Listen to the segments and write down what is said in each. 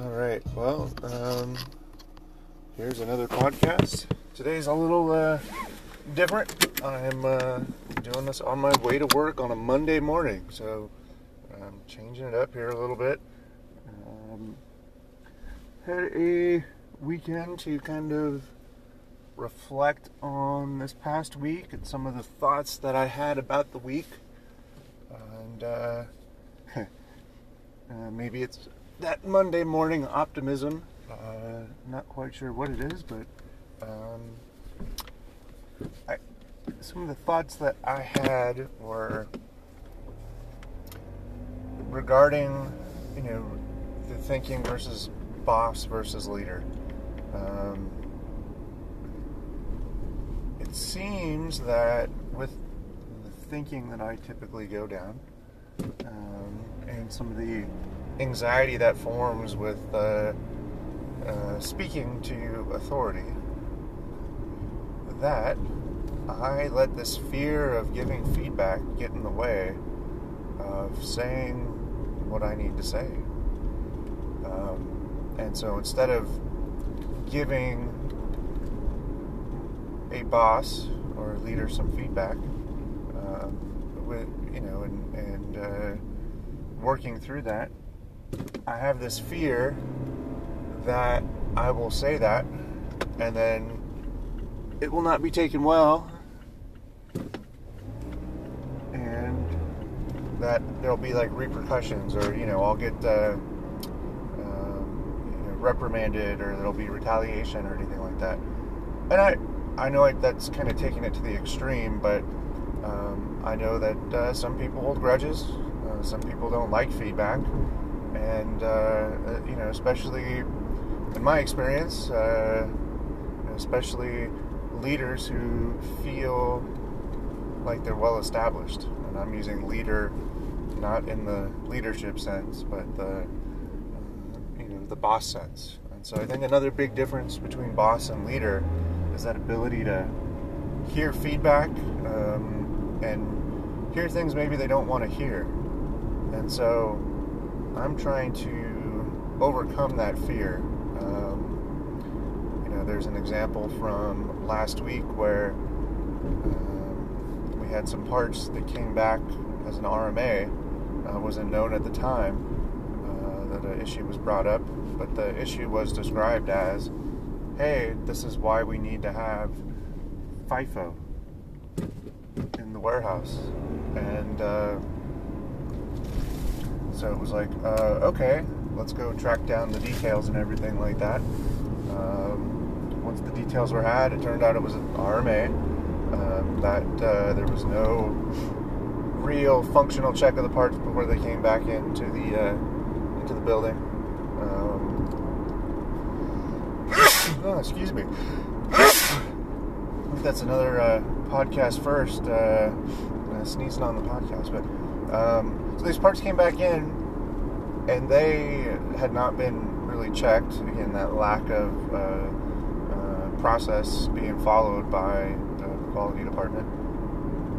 All right. Well, um, here's another podcast. Today's a little uh, different. I'm uh, doing this on my way to work on a Monday morning, so I'm changing it up here a little bit. Um, had a weekend to kind of reflect on this past week and some of the thoughts that I had about the week, and uh, uh, maybe it's that Monday morning optimism. Uh, not quite sure what it is, but um, I, some of the thoughts that I had were regarding, you know, the thinking versus boss versus leader. Um, it seems that with the thinking that I typically go down, um, and some of the anxiety that forms with uh, uh, speaking to authority, that I let this fear of giving feedback get in the way of saying what I need to say. Um, and so instead of giving a boss or a leader some feedback, um, with you know, and, and uh, working through that, I have this fear that I will say that, and then it will not be taken well, and that there'll be like repercussions, or you know, I'll get uh, um, you know, reprimanded, or there'll be retaliation, or anything like that. And I, I know I, that's kind of taking it to the extreme, but um, I know that uh, some people hold grudges. Uh, some people don't like feedback, and uh, you know, especially in my experience, uh, especially leaders who feel like they're well established. And I'm using leader not in the leadership sense, but the you know the boss sense. And so I think another big difference between boss and leader is that ability to hear feedback um, and hear things maybe they don't want to hear. And so I'm trying to overcome that fear. Um, you know, there's an example from last week where um, we had some parts that came back as an RMA. Uh, wasn't known at the time uh, that an issue was brought up, but the issue was described as, "Hey, this is why we need to have FIFO in the warehouse," and uh, so it was like, uh, okay, let's go track down the details and everything like that. Um, once the details were had, it turned out it was an RMA. Um, that uh, there was no real functional check of the parts before they came back into the uh, into the building. Um, oh, excuse me. That's another uh, podcast first. Uh, sneezing on the podcast, but um, so these parts came back in, and they had not been really checked. Again, that lack of uh, uh, process being followed by the quality department,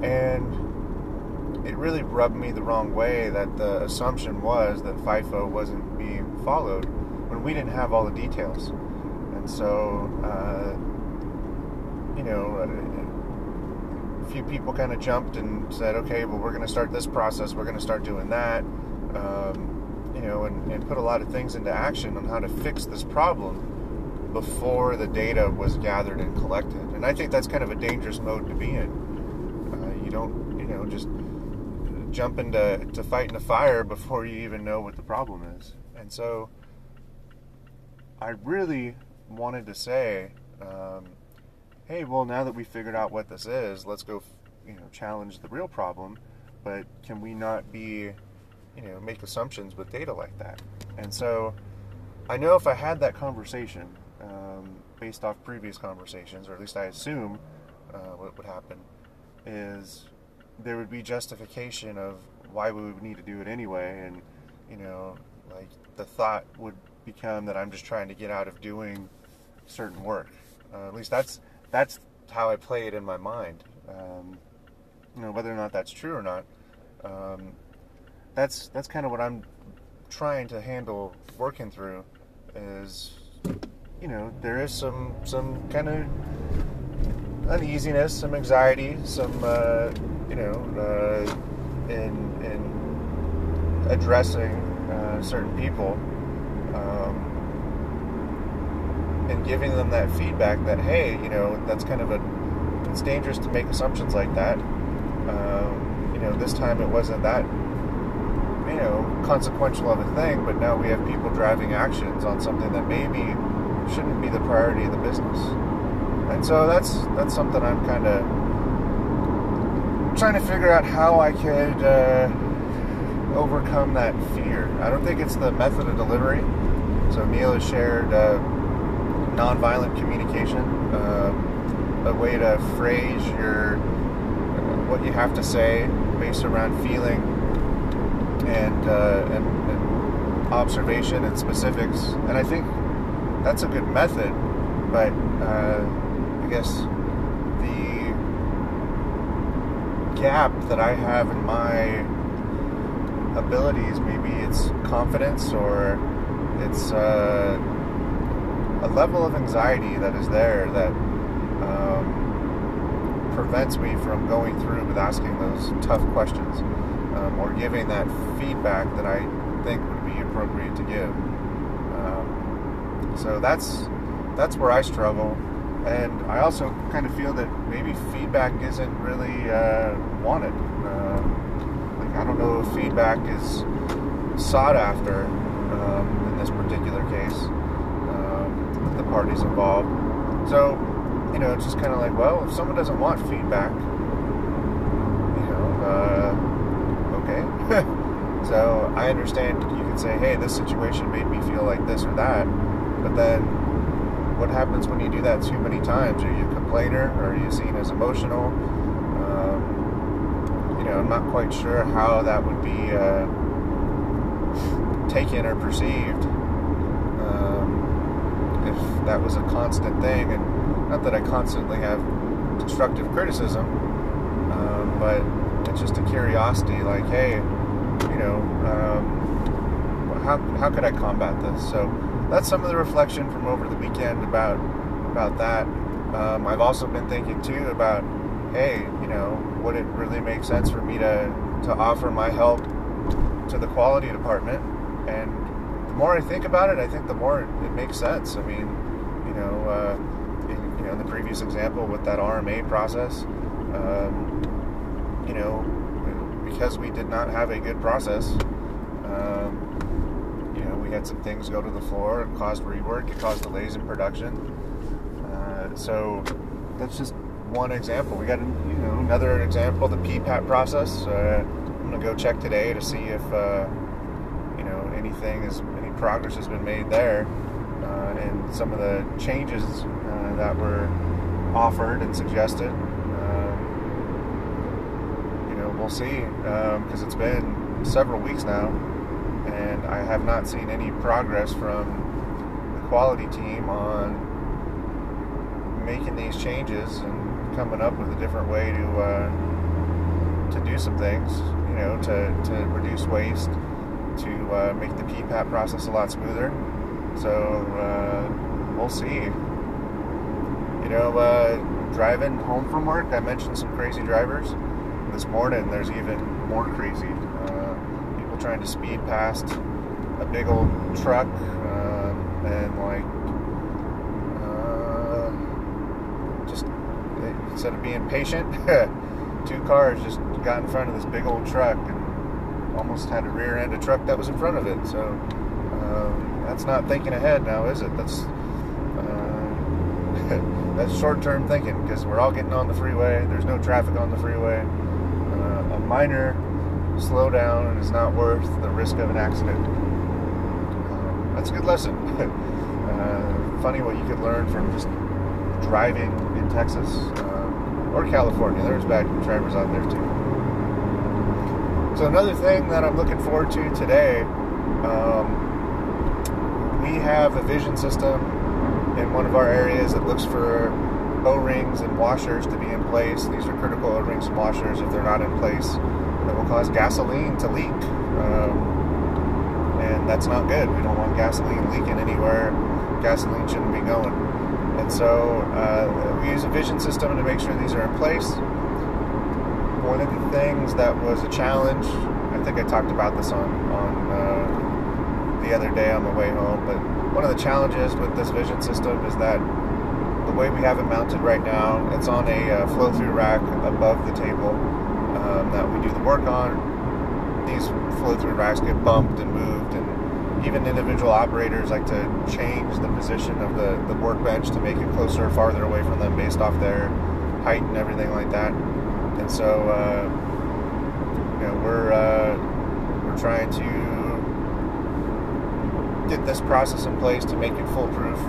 and it really rubbed me the wrong way that the assumption was that FIFO wasn't being followed when we didn't have all the details, and so uh, you know few people kind of jumped and said, okay, well, we're going to start this process, we're going to start doing that, um, you know, and, and, put a lot of things into action on how to fix this problem before the data was gathered and collected. And I think that's kind of a dangerous mode to be in. Uh, you don't, you know, just jump into to fighting a fire before you even know what the problem is. And so I really wanted to say, um, hey, well, now that we figured out what this is, let's go, you know, challenge the real problem. But can we not be, you know, make assumptions with data like that? And so, I know if I had that conversation um, based off previous conversations, or at least I assume uh, what would happen, is there would be justification of why we would need to do it anyway, and you know, like the thought would become that I'm just trying to get out of doing certain work. Uh, at least that's that's how I play it in my mind. Um, you know, whether or not that's true or not, um, that's that's kind of what I'm trying to handle working through is, you know, there is some some kind of uneasiness, some anxiety, some uh, you know, uh, in in addressing uh, certain people, um, and giving them that feedback that hey, you know, that's kind of a it's dangerous to make assumptions like that. Um, you know, this time it wasn't that you know consequential of a thing, but now we have people driving actions on something that maybe shouldn't be the priority of the business. And so that's that's something I'm kind of trying to figure out how I could uh, overcome that fear. I don't think it's the method of delivery. So Neil has shared uh, nonviolent communication, uh, a way to phrase your what you have to say based around feeling and, uh, and, and observation and specifics. And I think that's a good method, but uh, I guess the gap that I have in my abilities, maybe it's confidence or it's uh, a level of anxiety that is there that um, prevents me from going through with asking those tough questions um, or giving that feedback that I think would be appropriate to give. Um, so that's that's where I struggle, and I also kind of feel that maybe feedback isn't really uh, wanted. Uh, like I don't know if feedback is sought after um, in this particular case. The parties involved. So you know, it's just kind of like, well, if someone doesn't want feedback, you know. Uh, okay. so I understand you can say, hey, this situation made me feel like this or that, but then what happens when you do that too many times? Are you a complainer? Are you seen as emotional? Um, you know, I'm not quite sure how that would be uh, taken or perceived if that was a constant thing. And not that I constantly have constructive criticism, um, but it's just a curiosity, like, hey, you know, um, how, how could I combat this? So that's some of the reflection from over the weekend about about that. Um, I've also been thinking too about, hey, you know, would it really make sense for me to to offer my help to the quality department? And more I think about it, I think the more it makes sense. I mean, you know, uh, in, you know, in the previous example with that RMA process. Um, you know, because we did not have a good process, um, you know, we had some things go to the floor and caused rework. It caused delays in production. Uh, so that's just one example. We got, you know, another example, the PPAP process. Uh, I'm gonna go check today to see if, uh, you know, anything is progress has been made there, uh, and some of the changes uh, that were offered and suggested Um, you know, we'll see because um, it's been several weeks now, and I have not seen any progress from the quality team on making these changes and coming up with a different way to uh, to do some things. You know, to to reduce waste, to uh, make the PPAP process a lot smoother. So uh, we'll see. You know, uh, driving home from work, I mentioned some crazy drivers this morning, there's even more crazy. Uh, people trying to speed past a big old truck um, and like uh, just instead of being patient, two cars just got in front of this big old truck and almost had to rear end a truck that was in front of it. So um, that's not thinking ahead now, is it? That's uh, that's short-term thinking because we're all getting on the freeway. There's no traffic on the freeway A minor slowdown is not worth the risk of an accident. Um, that's a good lesson. uh, funny what you could learn from just driving in Texas uh, or California. There's bad drivers out there too. So another thing that I'm looking forward to today, um, we have a vision system in one of our areas that looks for O-rings and washers to be in place. These are critical O-rings and washers. If they're not in place, that will cause gasoline to leak. Um, and that's not good. We don't want gasoline leaking anywhere. Gasoline shouldn't be going. And so uh, we use a vision system to make sure these are in place. One of the things that was a challenge, I think I talked about this on on uh, the other day on the way home, but one of the challenges with this vision system is that the way we have it mounted right now, it's on a uh, flow-through rack above the table um, that we do the work on. These flow-through racks get bumped and moved, and even individual operators like to change the position of the, the workbench to make it closer or farther away from them based off their height and everything like that. So, uh, you know, we're uh, we're trying to get this process in place to make it foolproof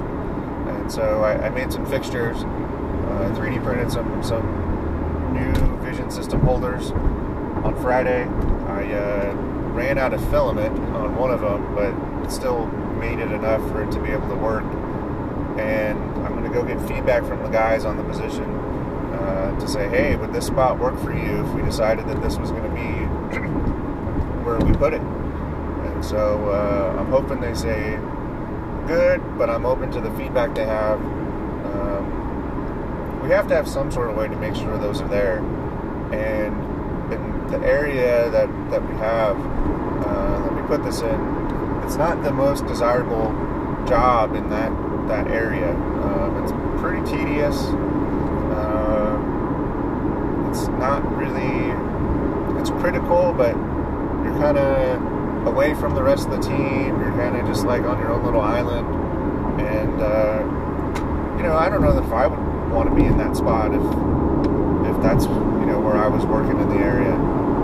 and so I, I made some fixtures, uh, 3D printed some some new vision system holders on Friday. I uh, ran out of filament on one of them, but still made it enough for it to be able to work. And I'm going to go get feedback from the guys on the position to say, hey, would this spot work for you if we decided that this was going to be where we put it? And so uh, I'm hoping they say good, but I'm open to the feedback they have. Um, we have to have some sort of way to make sure those are there. And in the area that, that we have, uh, that we put this in, it's not the most desirable job in that, that area. Um, it's pretty tedious. Uh, not really, it's critical, but you're kind of away from the rest of the team. You're kind of just like on your own little island. And, uh, you know, I don't know if I would want to be in that spot if, if that's, you know, where I was working in the area.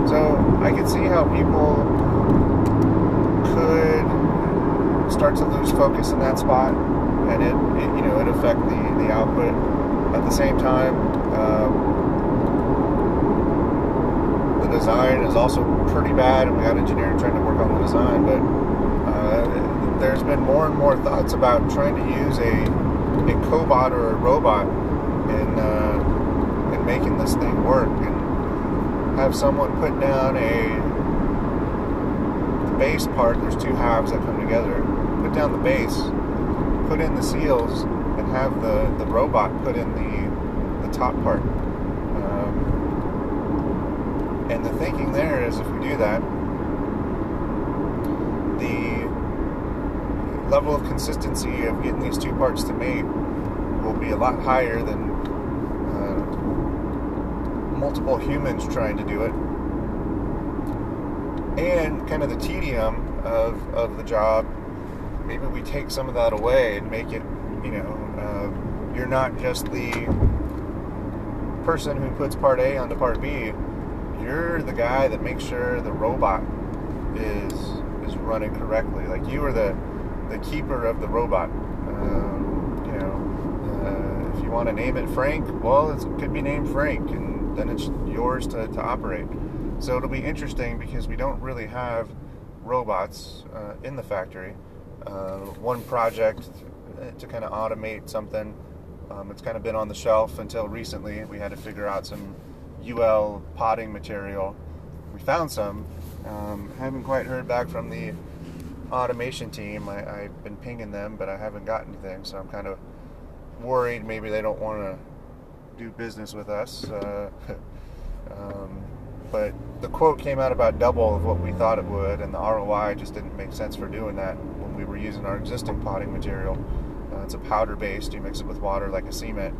So I can see how people could start to lose focus in that spot and it, it you know, it affect the, the output. At the same time, um, the design is also pretty bad, and we got engineering trying to work on the design. But uh, there's been more and more thoughts about trying to use a a cobot or a robot in uh, in making this thing work, and have someone put down a the base part. There's two halves that come together. Put down the base, put in the seals, and have the the robot put in the the top part. And the thinking there is if we do that, the level of consistency of getting these two parts to mate will be a lot higher than uh, multiple humans trying to do it. And kind of the tedium of, of the job, maybe we take some of that away and make it, you know, uh, you're not just the person who puts part A onto part B you're the guy that makes sure the robot is is running correctly. Like you are the the keeper of the robot. Um, you know, uh, if you want to name it Frank, well, it could be named Frank, and then it's yours to, to operate. So it'll be interesting because we don't really have robots uh, in the factory. Uh, one project uh, to kind of automate something. Um, it's kind of been on the shelf until recently. We had to figure out some UL potting material. We found some. Um, haven't quite heard back from the automation team. I, have been pinging them, but I haven't got anything, so I'm kind of worried maybe they don't want to do business with us. Uh, um, but the quote came out about double of what we thought it would, and the ROI just didn't make sense for doing that when we were using our existing potting material. Uh, it's a powder based, you mix it with water like a cement.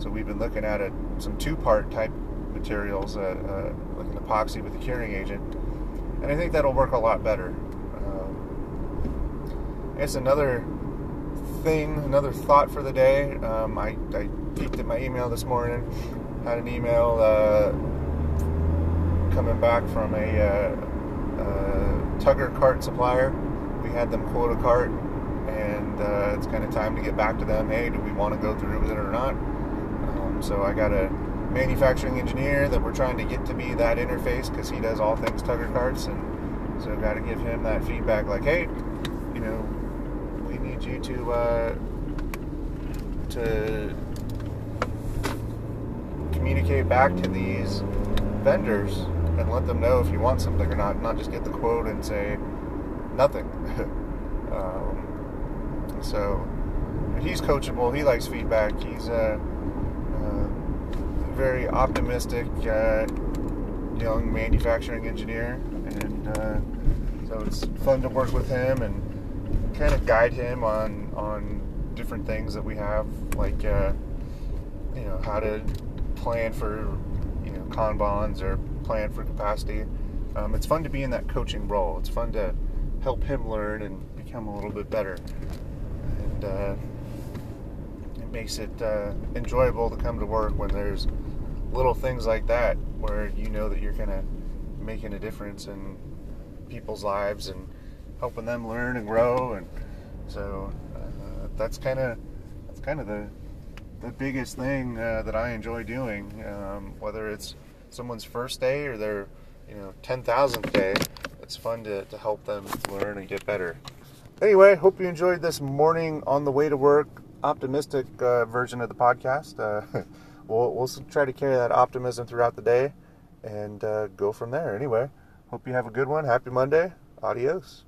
So we've been looking at it, some two part type materials, uh, uh, like an epoxy with a curing agent, and I think that'll work a lot better. Um, it's another thing, another thought for the day. Um, I, I peeked at my email this morning, had an email uh, coming back from a uh, uh, Tugger cart supplier. We had them quote a cart, and uh, it's kind of time to get back to them. Hey, do we want to go through with it or not? Um, so I got a manufacturing engineer that we're trying to get to be that interface because he does all things Tugger carts, and so got to give him that feedback. Like, hey, you know, we need you to uh, to communicate back to these vendors and let them know if you want something or not. Not just get the quote and say nothing. um, so he's coachable. He likes feedback. He's a very optimistic uh, young manufacturing engineer, and uh, so it's fun to work with him and kind of guide him on on different things that we have, like uh, you know how to plan for you know kanbans or plan for capacity. Um, it's fun to be in that coaching role. It's fun to help him learn and become a little bit better, and uh, it makes it uh, enjoyable to come to work when there's little things like that where you know that you're kind of making a difference in people's lives and helping them learn and grow and so uh, that's kind of that's kind of the the biggest thing uh, that I enjoy doing um, whether it's someone's first day or their you know 10,000th day it's fun to, to help them learn and get better. Anyway hope you enjoyed this morning on the way to work optimistic uh, version of the podcast uh, we'll, we'll try to carry that optimism throughout the day and uh, go from there. Anyway, hope you have a good one. Happy Monday. Adios.